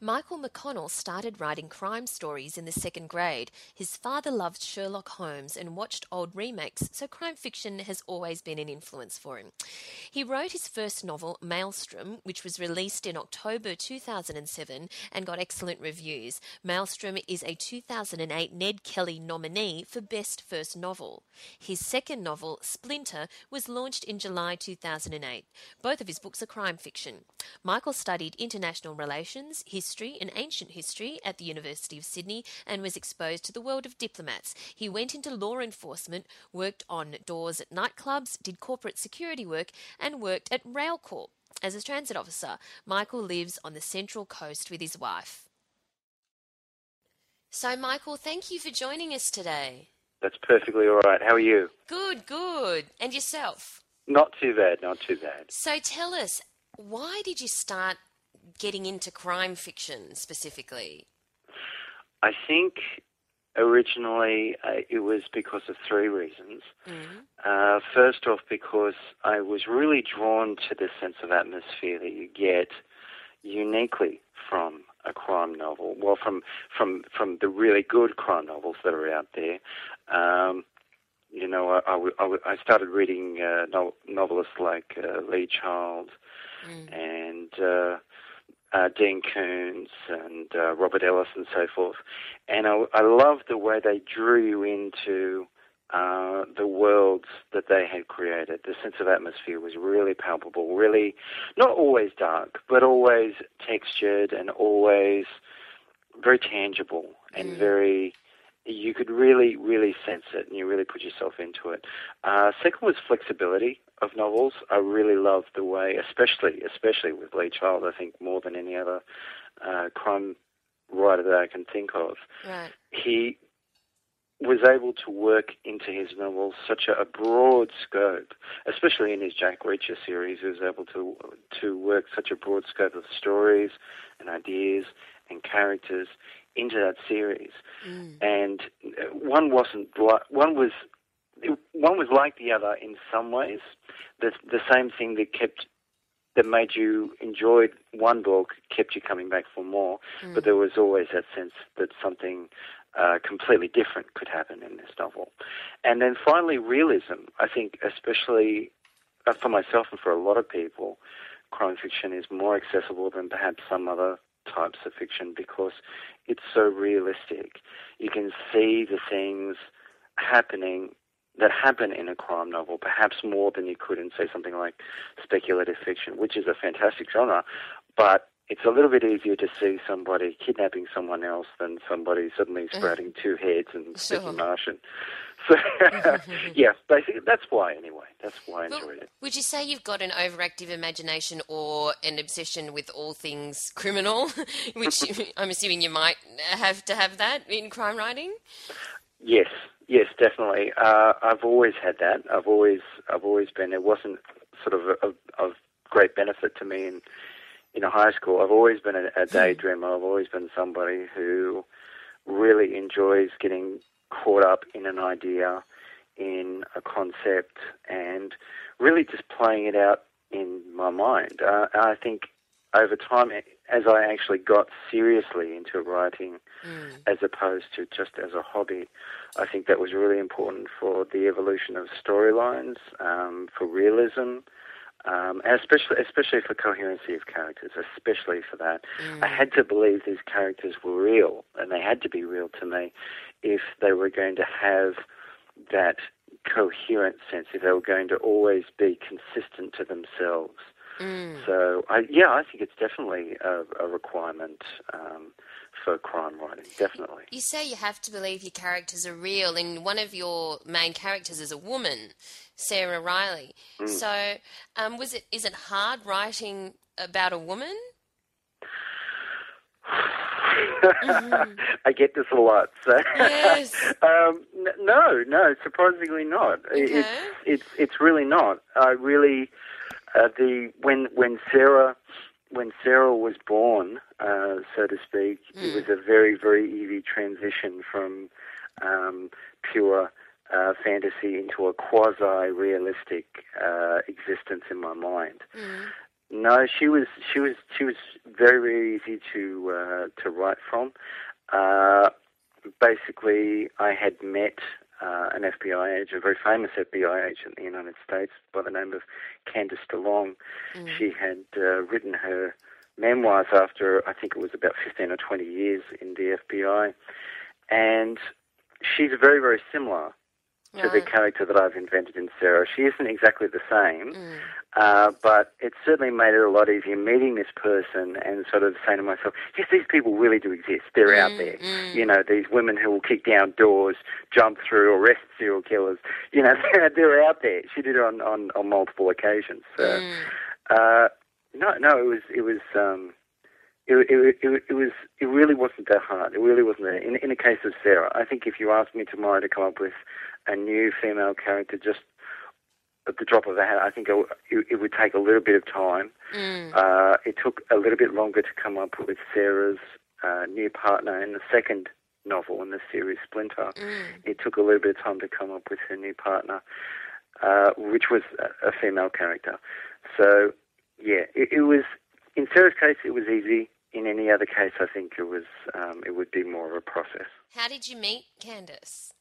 Michael McConnell started writing crime stories in the second grade. His father loved Sherlock Holmes and watched old remakes, so crime fiction has always been an influence for him. He wrote his first novel, Maelstrom, which was released in October 2007 and got excellent reviews. Maelstrom is a 2008 Ned Kelly nominee for Best First Novel. His second novel, Splinter, was launched in July 2008. Both of his books are crime fiction. Michael studied international relations, history, history and ancient history at the University of Sydney and was exposed to the world of diplomats. He went into law enforcement, worked on doors at nightclubs, did corporate security work, and worked at Railcorp. As a transit officer, Michael lives on the Central Coast with his wife. So, Michael, thank you for joining us today. That's perfectly all right. How are you? Good, good. And yourself? Not too bad, not too bad. So, tell us, why did you start getting into crime fiction specifically? I think originally uh, it was because of three reasons. Mm-hmm. Uh, first off, because I was really drawn to the sense of atmosphere that you get uniquely from a crime novel. Well, from from from the really good crime novels that are out there. Um, you know, I, I, I started reading uh, novelists like uh, Lee Child mm. and uh, Dean Koontz and uh, Robert Ellis and so forth. And I, I loved the way they drew you into uh, the worlds that they had created. The sense of atmosphere was really palpable, really not always dark, but always textured and always very tangible and mm. very you could really, really sense it and you really put yourself into it. Uh, second was flexibility of novels. I really love the way, especially, especially with Lee Child, I think more than any other uh, crime writer that I can think of. Right. He was able to work into his novels such a, a, broad scope, especially in his Jack Reacher series. He was able to to work such a broad scope of stories and ideas and characters into that series, mm. and one wasn't one was one was like the other in some ways. The the same thing that kept that made you enjoy one book kept you coming back for more, mm. but there was always that sense that something uh, completely different could happen in this novel. And then finally, realism. I think, especially uh, for myself and for a lot of people, crime fiction is more accessible than perhaps some other types of fiction because it's so realistic. You can see the things happening that happen in a crime novel, perhaps more than you could in, say, something like speculative fiction, which is a fantastic genre, but it's a little bit easier to see somebody kidnapping someone else than somebody suddenly mm. sprouting two heads and sure. speaking Martian. So, yeah, basically, that's why, anyway. That's why I enjoyed it. Would you say you've got an overactive imagination or an obsession with all things criminal, which I'm assuming you might have to have that in crime writing? Yes, yes, definitely. Uh, I've always had that. I've always, I've always been. It wasn't sort of of great benefit to me in in high school. I've always been a, a hmm. daydreamer. I've always been somebody who really enjoys getting caught up in an idea, in a concept, and really just playing it out in my mind. Uh, I think over time, as I actually got seriously into writing, mm. as opposed to just as a hobby, I think that was really important for the evolution of storylines, um, for realism, um, especially especially for coherency of characters, especially for that. Mm. I had to believe these characters were real, and they had to be real to me if they were going to have that coherent sense, if they were going to always be consistent to themselves. Mm. So, I, yeah, I think it's definitely a, a requirement um, for crime writing, definitely. You say you have to believe your characters are real, and one of your main characters is a woman, Sarah Riley. Mm. So, um, was it is it hard writing about a woman? mm-hmm. I get this a lot. So, yes. um, no, no, surprisingly not. Okay. It's it's it's really not. I really uh, the when when Sarah when Sarah was born, uh, so to speak, mm. it hmm. was a very, very easy transition from um, pure uh, fantasy into a quasi-realistic uh, existence in my mind. Mm. No, she was she was she was very, very easy to uh, to write from. Uh, basically, I had met uh, an FBI agent, a very famous FBI agent in the United States by the name of Candice DeLong. Mm. She had uh, written her memoirs after, I think it was about 15 or 20 years in the FBI. And she's very, very similar to the character that I've invented in Sarah. She isn't exactly the same, mm. Uh, but it certainly made it a lot easier meeting this person and sort of saying to myself, yes, these people really do exist. They're mm, out there. Mm. You know, these women who will kick down doors, jump through, arrest serial killers. You know, they're, they're out there. She did it on, on, on multiple occasions. So, mm. uh, no, no, it was, it was, um, it, it, it, it, was it really wasn't that hard. It really wasn't that. In in the case of Sarah, I think if you asked me tomorrow to come up with a new female character just at the drop of a hat. I think it, it would take a little bit of time. Mm. Uh, it took a little bit longer to come up with Sarah's uh, new partner in the second novel in the series Splinter. Mm. It took a little bit of time to come up with her new partner, uh, which was a, a, female character. So, yeah, it, it, was. In Sarah's case, it was easy. In any other case, I think it was. Um, it would be more of a process. How did you meet Candice?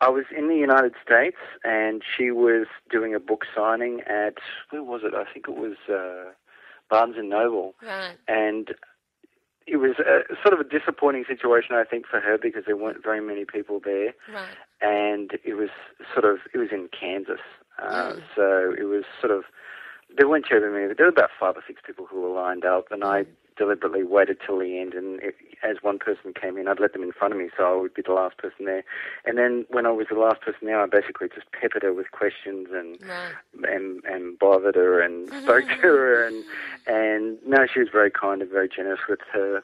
I was in the United States, and she was doing a book signing at where was it? I think it was uh, Barnes and Noble, right. and it was a, sort of a disappointing situation, I think, for her because there weren't very many people there, right. and it was sort of it was in Kansas, uh, mm. so it was sort of there weren't too many. There were about five or six people who were lined up, and I deliberately waited till the end, and it, as one person came in, I'd let them in front of me, so I would be the last person there. And then when I was the last person there, I basically just peppered her with questions and right. and and bothered her and spoke to her, and and no, she was very kind and very generous with her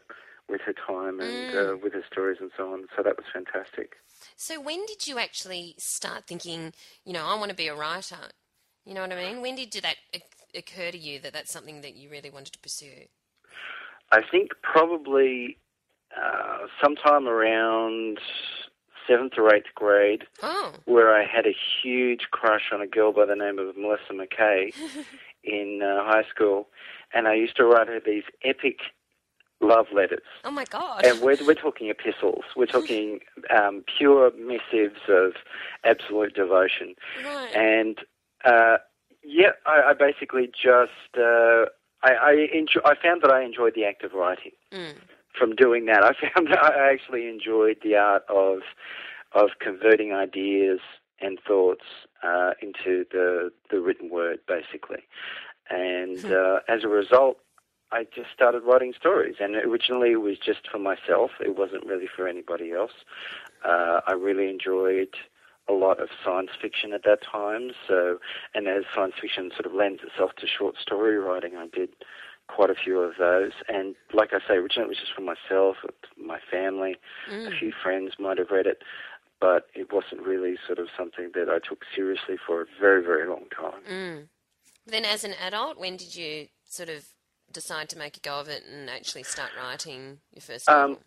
with her time and mm. uh, with her stories and so on. So that was fantastic. So when did you actually start thinking, you know, I want to be a writer? You know what I mean? When did that occur to you that that's something that you really wanted to pursue? I think probably uh, sometime around seventh or eighth grade, oh. where I had a huge crush on a girl by the name of Melissa McKay in uh, high school, and I used to write her these epic love letters. Oh my god! And we're we're talking epistles. We're talking um, pure missives of absolute devotion. Right. And uh, yeah, I, I basically just uh, I I, enjoy, I found that I enjoyed the act of writing. Mm. From doing that, I found that I actually enjoyed the art of of converting ideas and thoughts uh, into the the written word, basically. And hmm. uh, as a result, I just started writing stories. And originally, it was just for myself. It wasn't really for anybody else. Uh, I really enjoyed a lot of science fiction at that time. So, and as science fiction sort of lends itself to short story writing, I did quite a few of those. And like I say, originally it was just for myself, my family, mm. a few friends might have read it, but it wasn't really sort of something that I took seriously for a very, very long time. Mm. Then, as an adult, when did you sort of decide to make a go of it and actually start writing your first novel? Um,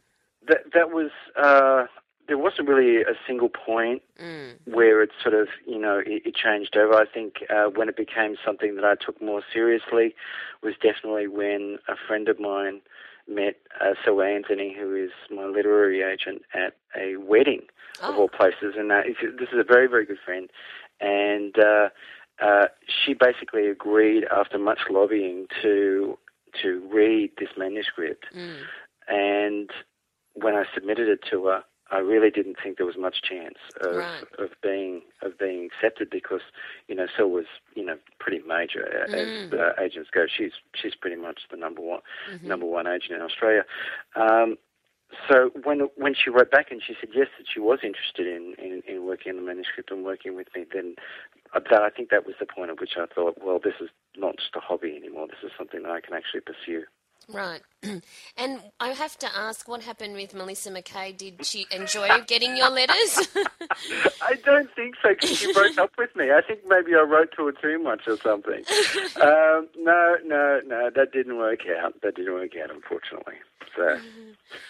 that that was uh, there wasn't really a single point mm. where it sort of, you know, it, it changed over. I think uh, when it became something that I took more seriously was definitely when a friend of mine met uh, Selwa Anthony, who is my literary agent, at a wedding oh. of all places. And uh, this is a very, very good friend. And uh, uh, she basically agreed after much lobbying to to read this manuscript. Mm. And when I submitted it to her, I really didn't think there was much chance of, right. of being of being accepted because you know Selwa was you know pretty major mm. as uh, agents go. She's she's pretty much the number one mm-hmm. number one agent in Australia. Um, so when when she wrote back and she said yes that she was interested in, in, in working on the manuscript and working with me, then that I think that was the point at which I thought, well, this is not just a hobby anymore. This is something that I can actually pursue. Right. And I have to ask, what happened with Melissa McKay? Did she enjoy getting your letters? I don't think so because she broke up with me. I think maybe I wrote to her too much or something. Um, no, no, no, that didn't work out. That didn't work out, unfortunately. So,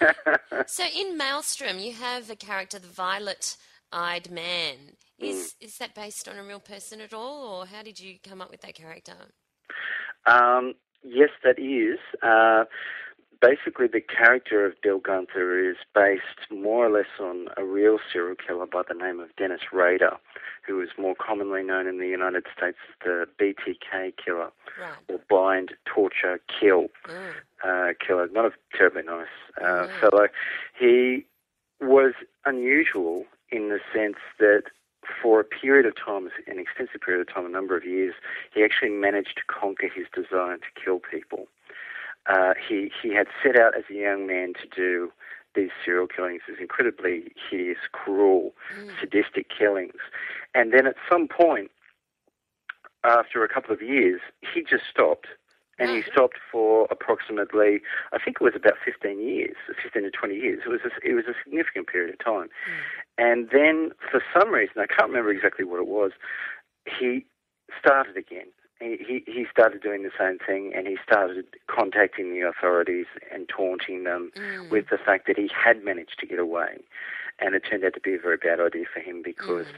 so in Maelstrom, you have a character, the violet-eyed man. Is mm. is that based on a real person at all, or how did you come up with that character? Um, yes, that is. Uh, basically, the character of Del Gunther is based more or less on a real serial killer by the name of Dennis Rader, who is more commonly known in the United States as the BTK killer, right. or blind torture kill mm. uh, killer. Not a terribly nice uh, mm. fellow. He was unusual in the sense that for a period of time, an extensive period of time, a number of years, he actually managed to conquer his desire to kill people. Uh, he he had set out as a young man to do these serial killings, these incredibly hideous, cruel, mm. sadistic killings, and then at some point, after a couple of years, he just stopped and he stopped for approximately, I think it was about 15 years, 15 to 20 years. It was a, it was a significant period of time. Mm. And then, for some reason, I can't remember exactly what it was, he started again. He, he, started doing the same thing and he started contacting the authorities and taunting them mm. with the fact that he had managed to get away. And it turned out to be a very bad idea for him because mm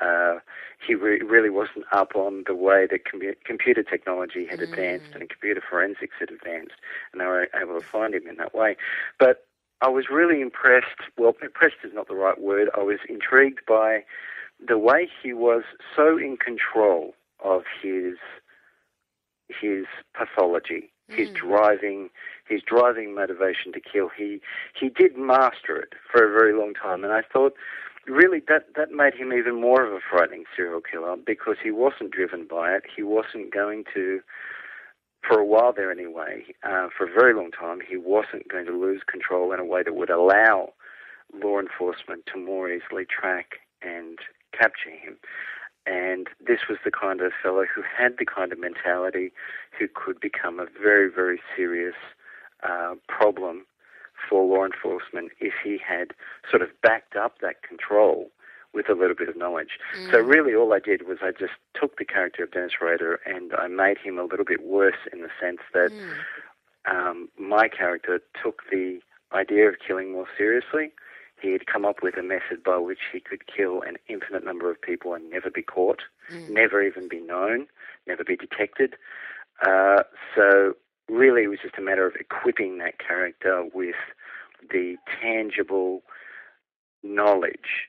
uh, he re- really wasn't up on the way that com- computer technology had mm. advanced and computer forensics had advanced, and they were able to find him in that way. But I was really impressed. Well, impressed is not the right word. I was intrigued by the way he was so in control of his his pathology, mm. his driving, his driving motivation to kill. He he did master it for a very long time, and I thought really that that made him even more of a frightening serial killer because he wasn't driven by it. He wasn't going to, for a while there anyway, uh, for a very long time, he wasn't going to lose control in a way that would allow law enforcement to more easily track and capture him. And this was the kind of fellow who had the kind of mentality who could become a very, very serious uh, problem for law enforcement if he had sort of backed up that control with a little bit of knowledge. Mm. So really all I did was I just took the character of Dennis Rader and I made him a little bit worse in the sense that mm. um, my character took the idea of killing more seriously. He had come up with a method by which he could kill an infinite number of people and never be caught, mm. never even be known, never be detected. Uh, so really it was just a matter of equipping that character with the tangible knowledge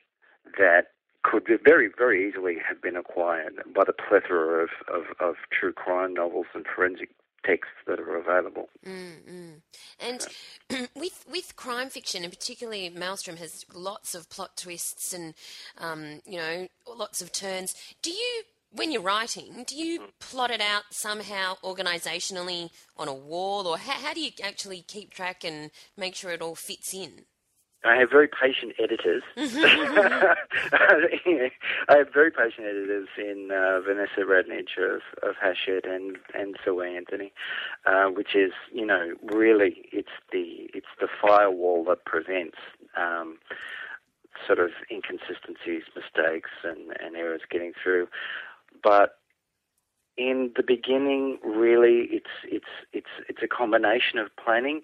that could very, very easily have been acquired by the plethora of, of, of true crime novels and forensic texts that are available. Mm-hmm. And with with crime fiction, and particularly Maelstrom, has lots of plot twists and um, you know lots of turns. Do you when you're writing, do you plot it out somehow organisationally on a wall, or how, how do you actually keep track and make sure it all fits in? I have very patient editors. I have very patient editors in uh, Vanessa Radnidge of, of Hachette and and Selwa Anthony, uh, which is you know really it's the it's the firewall that prevents um, sort of inconsistencies, mistakes, and, and errors getting through. But in the beginning, really, it's it's it's it's a combination of planning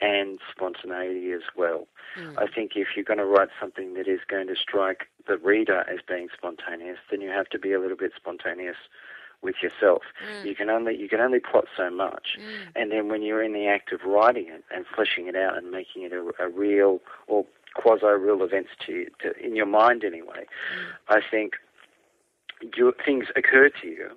and spontaneity as well. Mm. I think if you're going to write something that is going to strike the reader as being spontaneous, then you have to be a little bit spontaneous with yourself. Mm. You can only you can only plot so much, mm. and then when you're in the act of writing it and fleshing it out and making it a, a real or quasi real events to, to in your mind anyway, mm. I think do, things occur to you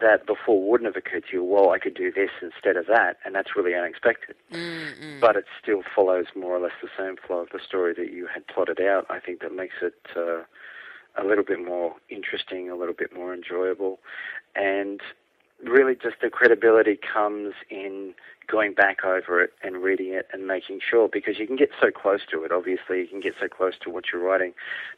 that before wouldn't have occurred to you. Well, I could do this instead of that, and that's really unexpected. Mm-hmm. But it still follows more or less the same flow of the story that you had plotted out. I think that makes it uh, a little bit more interesting, a little bit more enjoyable, and really just the credibility comes in going back over it and reading it and making sure because you can get so close to it. Obviously, you can get so close to what you're writing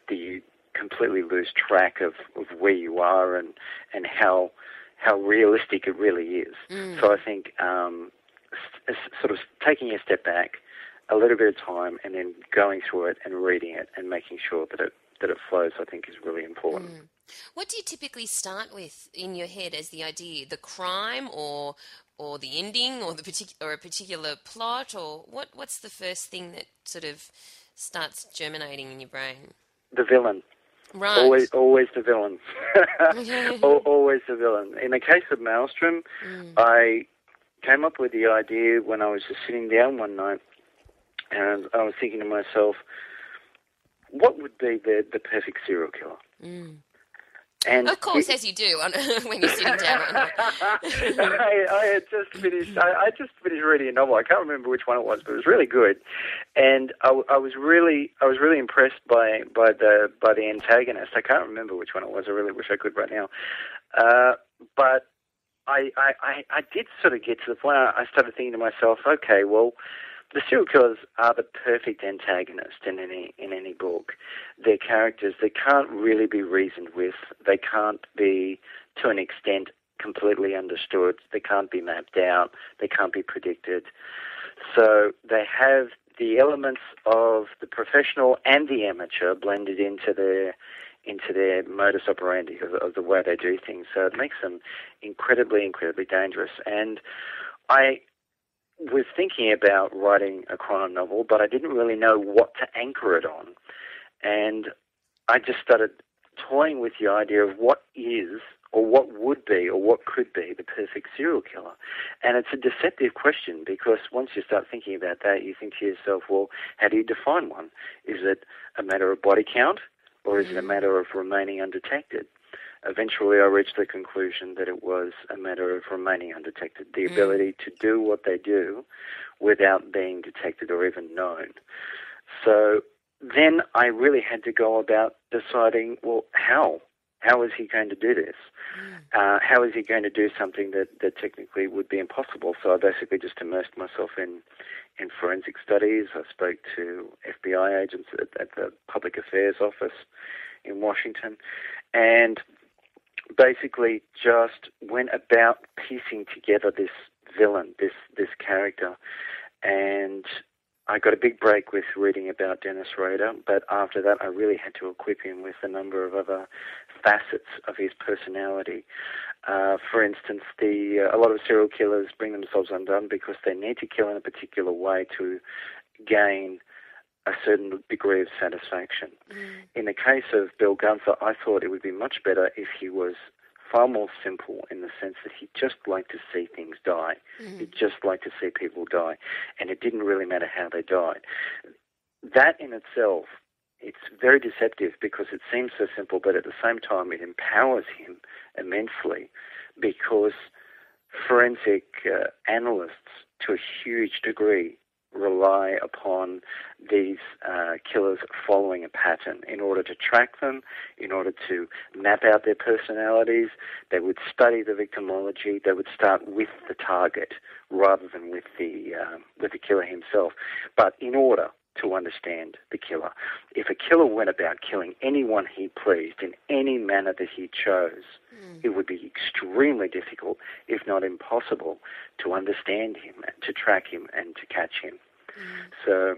that you completely lose track of, of where you are and and how how realistic it really is. Mm. So I think um, sort of taking a step back, a little bit of time, and then going through it and reading it and making sure that it that it flows, I think, is really important. Mm. What do you typically start with in your head as the idea? The crime, or or the ending, or the partic- or a particular plot, or what? What's the first thing that sort of starts germinating in your brain? The villain. Right. Always, always the villain. always the villain. In the case of Maelstrom, mm. I came up with the idea when I was just sitting down one night, and I was thinking to myself, what would be the the perfect serial killer? Mm. And of course, it, as you do when you're sitting down. I, I, had just finished. I, I, just finished reading a novel. I can't remember which one it was, but it was really good. And I, I, was really, I was really impressed by by the by the antagonist. I can't remember which one it was. I really wish I could right now. Uh, but I, I, I did sort of get to the point. I started thinking to myself, okay, well, the serial killers are the perfect antagonist in any in any book. They're characters that can't really be reasoned with. They can't be, to an extent, completely understood. They can't be mapped out. They can't be predicted. So they have the elements of the professional and the amateur blended into their into their modus operandi of, of the way they do things. So it makes them incredibly, incredibly dangerous. And I was thinking about writing a crime novel, but I didn't really know what to anchor it on. And I just started toying with the idea of what is or what would be or what could be the perfect serial killer. And it's a deceptive question because once you start thinking about that, you think to yourself, well, how do you define one? Is it a matter of body count or is it a mm. matter of remaining undetected? Eventually I reached the conclusion that it was a matter of remaining undetected, the mm. ability to do what they do without being detected or even known. So then I really had to go about deciding, well, how? How is he going to do this? Mm. Uh, how is he going to do something that, that technically would be impossible? So I basically just immersed myself in, in forensic studies. I spoke to FBI agents at, at the Public Affairs Office in Washington. And basically just went about piecing together this villain, this this character, and I got a big break with reading about Dennis Rader, but after that, I really had to equip him with a number of other facets of his personality. Uh, for instance, the uh, a lot of serial killers bring themselves undone because they need to kill in a particular way to gain a certain degree of satisfaction. Mm. In the case of Bill Gunther, I thought it would be much better if he was far more simple in the sense that he just liked to see things die. Mm. He just liked to see people die, and it didn't really matter how they died. That in itself, it's very deceptive because it seems so simple, but at the same time, it empowers him immensely because forensic uh, analysts, to a huge degree, rely upon these uh, killers following a pattern in order to track them, in order to map out their personalities. They would study the victimology. They would start with the target rather than with the uh, with the killer himself. But in order to understand the killer. If a killer went about killing anyone he pleased in any manner that he chose, mm. it would be extremely difficult, if not impossible, to understand him, to track him, and to catch him. So,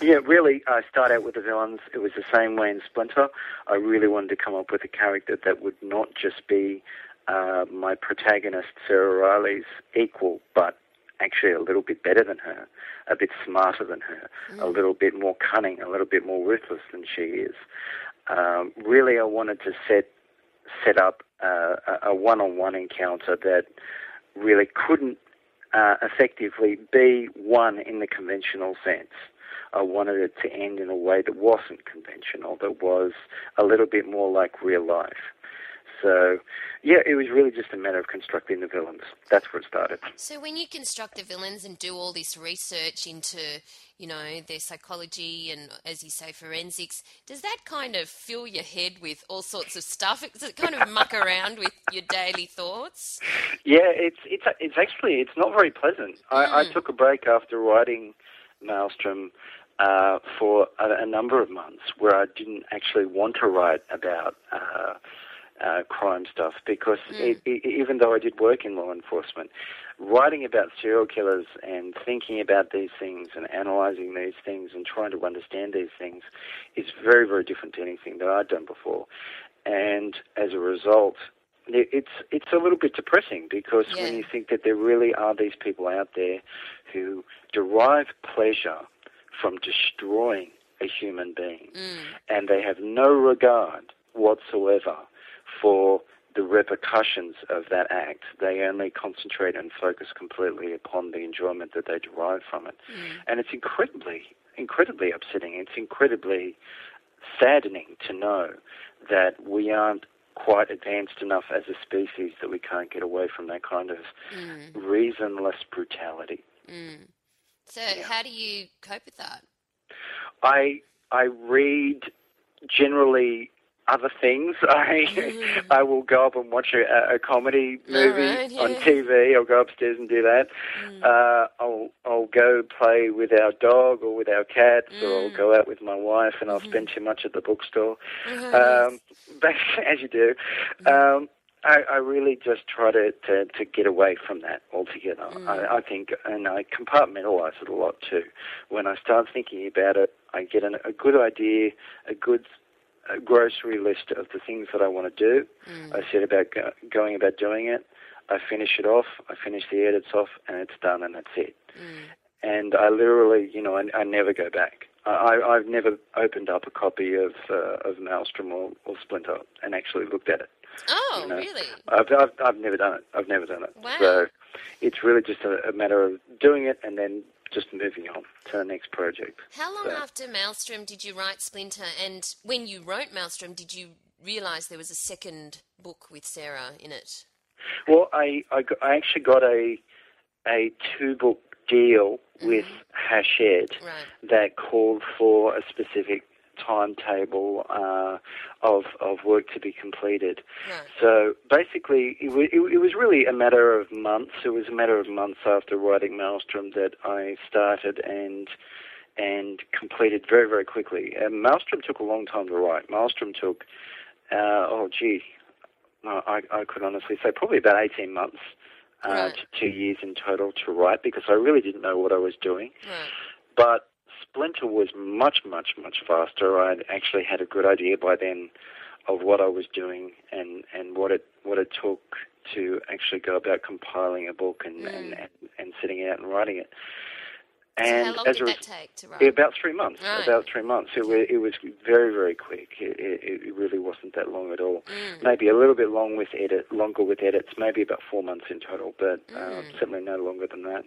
yeah, really, I start out with the villains. It was the same way in Splinter. I really wanted to come up with a character that would not just be uh, my protagonist, Sarah Riley's equal, but actually a little bit better than her, a bit smarter than her, mm. a little bit more cunning, a little bit more ruthless than she is. Um, really, I wanted to set set up uh, a one-on-one encounter that really couldn't uh, effectively be one in the conventional sense. I wanted it to end in a way that wasn't conventional, that was a little bit more like real life. So, yeah, it was really just a matter of constructing the villains. That's where it started. So, when you construct the villains and do all this research into, you know, their psychology and, as you say, forensics, does that kind of fill your head with all sorts of stuff? Does it kind of muck around with your daily thoughts? Yeah, it's it's it's actually it's not very pleasant. Mm. I, I hmm. took a break after writing Maelstrom uh, for a, a, number of months where I didn't actually want to write about uh, uh, crime stuff because mm. it, it, even though I did work in law enforcement, writing about serial killers and thinking about these things and analyzing these things and trying to understand these things is very, very different to anything that I'd done before. And as a result, it's it's a little bit depressing because yeah. when you think that there really are these people out there who derive pleasure from destroying a human being, mm. and they have no regard whatsoever for the repercussions of that act. They only concentrate and focus completely upon the enjoyment that they derive from it. Mm. And it's incredibly, incredibly upsetting. It's incredibly saddening to know that we aren't quite advanced enough as a species that we can't get away from that kind of mm. reasonless brutality. Mm. So, yeah. how do you cope with that? I I read generally other things. I mm. I will go up and watch a, a comedy movie right, yeah. on TV. I'll go upstairs and do that. Mm. Uh, I'll I'll go play with our dog or with our cats, mm. or I'll mm. go out with my wife, and I'll mm-hmm. spend too much at the bookstore. Mm-hmm. Um, as you do. Mm. Um, I, I really just try to, to, to get away from that altogether. Mm. I, I think, and I compartmentalize it a lot too. When I start thinking about it, I get an, a good idea, a good a grocery list of the things that I want to do. Mm. I set about go, going about doing it. I finish it off. I finish the edits off, and it's done, and that's it. Mm. And I literally, you know, I, I never go back. I, I've never opened up a copy of uh, of Maelstrom or, or Splinter and actually looked at it. Oh, you know? really? I've, I've I've never done it. I've never done it. Wow. So it's really just a, a matter of doing it and then just moving on to the next project. How long so. after Maelstrom did you write Splinter? And when you wrote Maelstrom, did you realise there was a second book with Sarah in it? Well, I, I, I actually got a a two book deal mm-hmm. with Hachette right. that called for a specific timetable uh, of of work to be completed. Right. So basically, it, w- it, it, was really a matter of months. It was a matter of months after writing Maelstrom that I started and and completed very very quickly. And Maelstrom took a long time to write. Maelstrom took uh, oh gee, I I could honestly say probably about eighteen months. Uh, right. to two years in total to write because I really didn't know what I was doing. Right. But Splinter was much, much, much faster. I actually had a good idea by then of what I was doing and, and what it what it took to actually go about compiling a book and, mm. and, and, and sitting it out and writing it. And so how long did that take to write? About three months. Right. About three months. It, was, it was very, very quick. It, it, it, really wasn't that long at all. Mm. Maybe a little bit long with edit, longer with edits. Maybe about four months in total, but uh, mm. certainly no longer than that.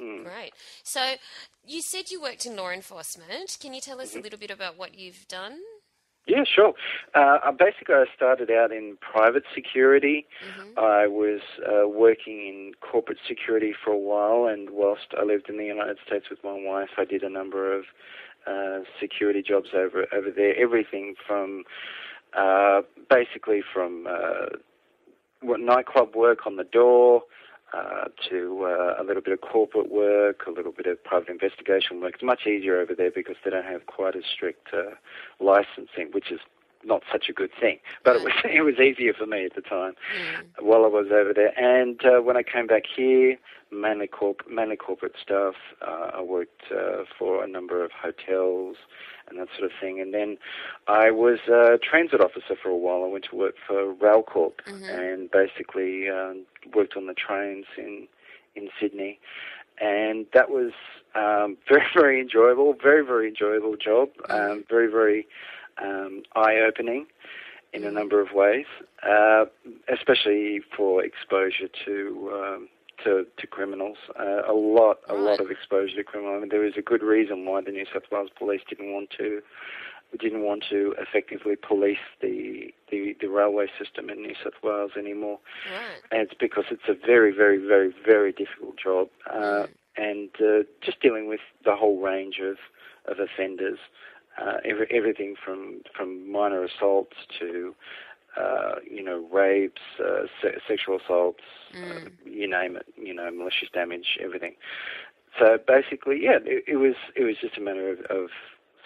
Mm. Great. So you said you worked in law enforcement. Can you tell us mm-hmm. a little bit about what you've done? Yeah, sure. Uh, basically, I started out in private security. Mm-hmm. I was uh, working in corporate security for a while, and whilst I lived in the United States with my wife, I did a number of uh, security jobs over over there. Everything from uh, basically from uh, nightclub work on the door uh, to uh, a little bit of corporate work, a little bit of private investigation work. It's much easier over there because they don't have quite as strict uh, licensing, which is not such a good thing. But it was it was easier for me at the time mm. while I was over there. And uh, when I came back here, mainly corp mainly corporate stuff. Uh, I worked uh, for a number of hotels and that sort of thing. And then I was a transit officer for a while. I went to work for Railcorp mm-hmm. and basically um, worked on the trains in in Sydney. And that was um, very, very enjoyable, very, very enjoyable job, mm-hmm. um, very, very um, eye-opening in a mm-hmm. number of ways, uh, especially for exposure to um, to, to criminals. Uh, a lot, a lot of exposure to criminals. I mean, there is a good reason why the New South Wales Police didn't want to didn't want to effectively police the, the, the railway system in New South Wales anymore. Right. And it's because it's a very, very, very, very difficult job. Uh, Mm. And uh, just dealing with the whole range of, of offenders, uh, every, everything from, from minor assaults to, uh, you know, rapes, uh, se- sexual assaults, uh, you name it, you know, malicious damage, everything. So basically, yeah, it, it was it was just a matter of, of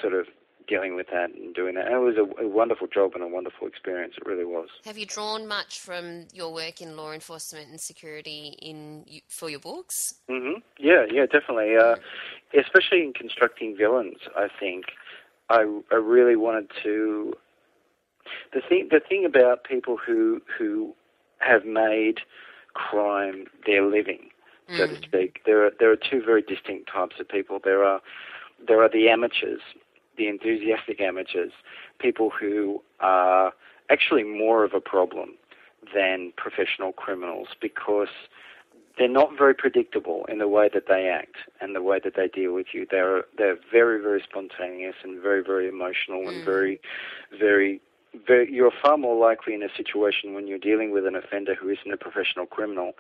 sort of dealing with that and doing that. And it was a, a wonderful job and a wonderful experience. It really was. Have you drawn much from your work in law enforcement and security in for your books? hmm Yeah, yeah, definitely. Uh, especially in constructing villains, I think I, I really wanted to. The thing, the thing about people who who have made crime their living, so to mm. speak, there are there are two very distinct types of people. There are there are the amateurs, the enthusiastic amateurs, people who are actually more of a problem than professional criminals because they're not very predictable in the way that they act and the way that they deal with you. They're they're very very spontaneous and very very emotional and mm. very very very. You're far more likely in a situation when you're dealing with an offender who isn't a professional criminal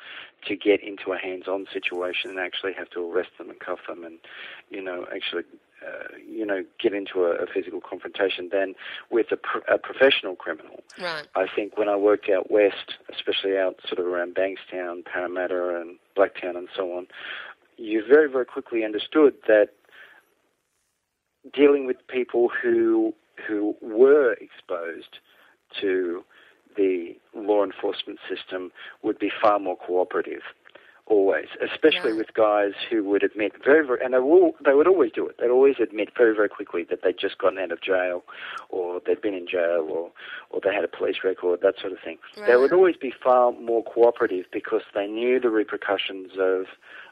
to get into a hands-on situation and actually have to arrest them and cuff them and you know actually. Uh, you know, get into a, a physical confrontation than with a, pr- a professional criminal. Right. I think when I worked out west, especially out sort of around Bankstown, Parramatta, and Blacktown, and so on, you very, very quickly understood that dealing with people who who were exposed to the law enforcement system would be far more cooperative. Always, especially Right. with guys who would admit very, very, and they will, they would always do it. They'd always admit very, very quickly that they'd just gotten out of jail, or they'd been in jail, or, or they had a police record, that sort of thing. They would always be far more cooperative because they knew the repercussions of,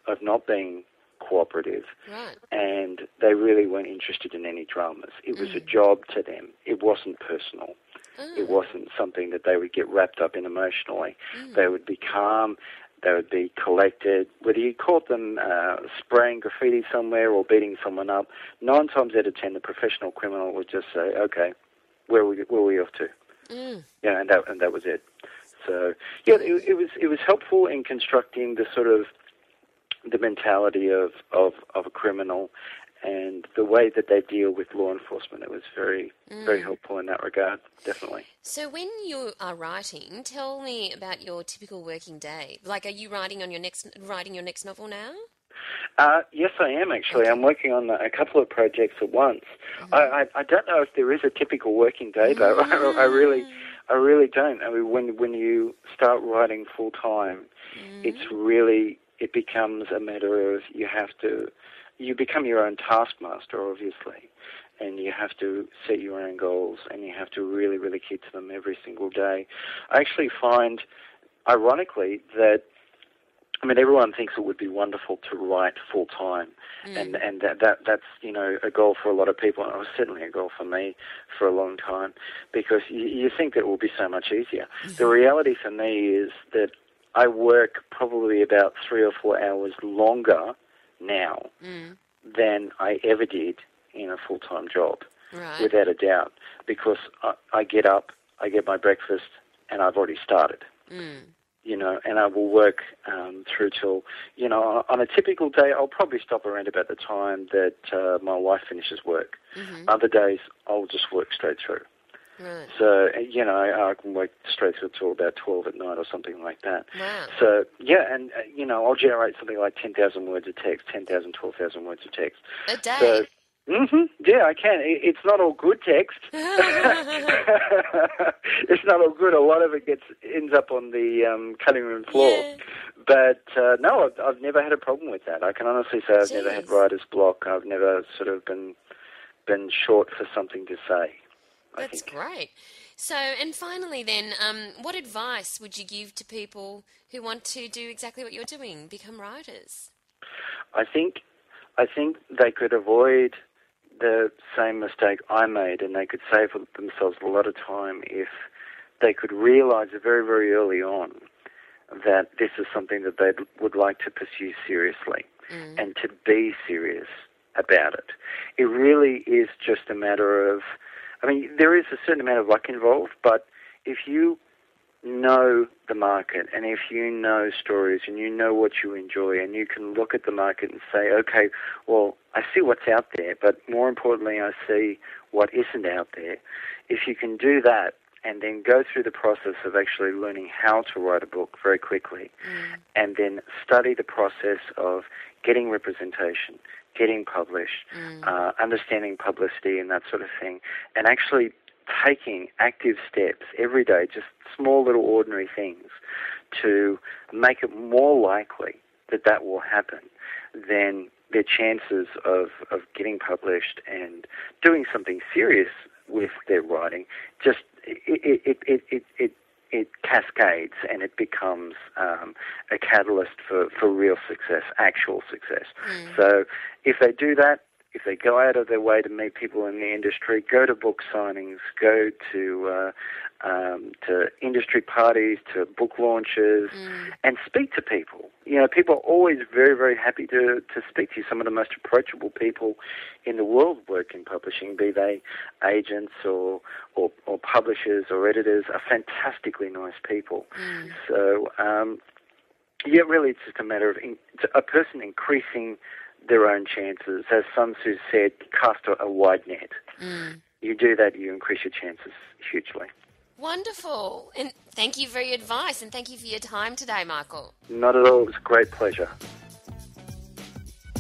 of not being cooperative Right. and they really weren't interested in any dramas. It was a mm. job to them. It wasn't personal. It mm. wasn't something that they would get wrapped up in emotionally. Mm. They would be calm. They would be collected. Whether you caught them uh, spraying graffiti somewhere or beating someone up, nine times out of ten, the professional criminal would just say, "Okay, where are we, where are we off to?" Mm. Yeah, and that and that was it. So yeah, it, it was it was helpful in constructing the sort of the mentality of, of, of a criminal and the way that they deal with law enforcement. It was very mm. very helpful in that regard, definitely. So when you are writing, tell me about your typical working day. Like, are you writing on your next writing your next novel now? Uh, yes, I am actually. I'm working on a couple of projects at once. Mm-hmm. I, I, I don't know if there is a typical working day though. I, I really, mm. I really don't. I mean, when when you start writing full time, mm. it's really it becomes a matter of you have to, you become your own taskmaster, obviously, and you have to set your own goals and you have to really, really keep to them every single day. I actually find, ironically, that I mean, everyone thinks it would be wonderful to write full time, mm. and and that, that that's you know a goal for a lot of people, and it was certainly a goal for me for a long time, because you, you think that it will be so much easier. Mm-hmm. The reality for me is that I work probably about three or four hours longer now than I ever did in a full time job Right. without a doubt, because I, I get up, I get my breakfast, and I've already started. You know, and I will work um, through till, you know, on a typical day, I'll probably stop around about the time that uh, my wife finishes work. Other days, I'll just work straight through. Right. So, you know, I, I can work straight through till about 12 at night or something like that. Wow. So, yeah, and, uh, you know, I'll generate something like 10,000 words of text, 10,000, 12,000 words of text. A day. So, hmm yeah, I can. It, it's not all good text. it's not all good. A lot of it gets ends up on the um, cutting room floor. Yeah. But uh, no, I've, I've never had a problem with that. I can honestly say I've never had writer's block. I've never sort of been been short for something to say. That's great. So, and finally, then, um, what advice would you give to people who want to do exactly what you're doing, become writers? I think I think they could avoid the same mistake I made, and they could save themselves a lot of time if they could realize very, very early on that this is something that they would like to pursue seriously and to be serious about it. It really is just a matter of I mean, there is a certain amount of luck involved, but if you know the market and if you know stories and you know what you enjoy and you can look at the market and say, okay, well, I see what's out there, but more importantly, I see what isn't out there. If you can do that and then go through the process of actually learning how to write a book very quickly mm. and then study the process of getting representation, getting published, mm. uh, understanding publicity and that sort of thing, and actually taking active steps every day, just small little ordinary things, to make it more likely that that will happen, then their chances of, of getting published and doing something serious with their writing just it it it it, it, it cascades and it becomes um, a catalyst for, for real success, actual success. Mm. So if they do that, if they go out of their way to meet people in the industry, go to book signings, go to uh, um, to industry parties, to book launches, mm. and speak to people. You know, people are always very, very happy to to speak to you. Some of the most approachable people in the world work in publishing, be they agents or or, or publishers or editors, are fantastically nice people. Mm. So. Um, yeah, really, it's just a matter of in, a person increasing their own chances. As Sun Tzu said, cast a, wide net. Mm. You do that, you increase your chances hugely. Wonderful. And thank you for your advice and thank you for your time today, Michael. Not at all. It was a great pleasure.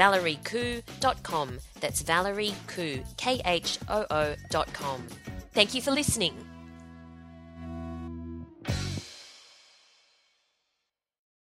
valeriekhoo.com. That's Valerie Khoo, K H O O.com. Thank you for listening.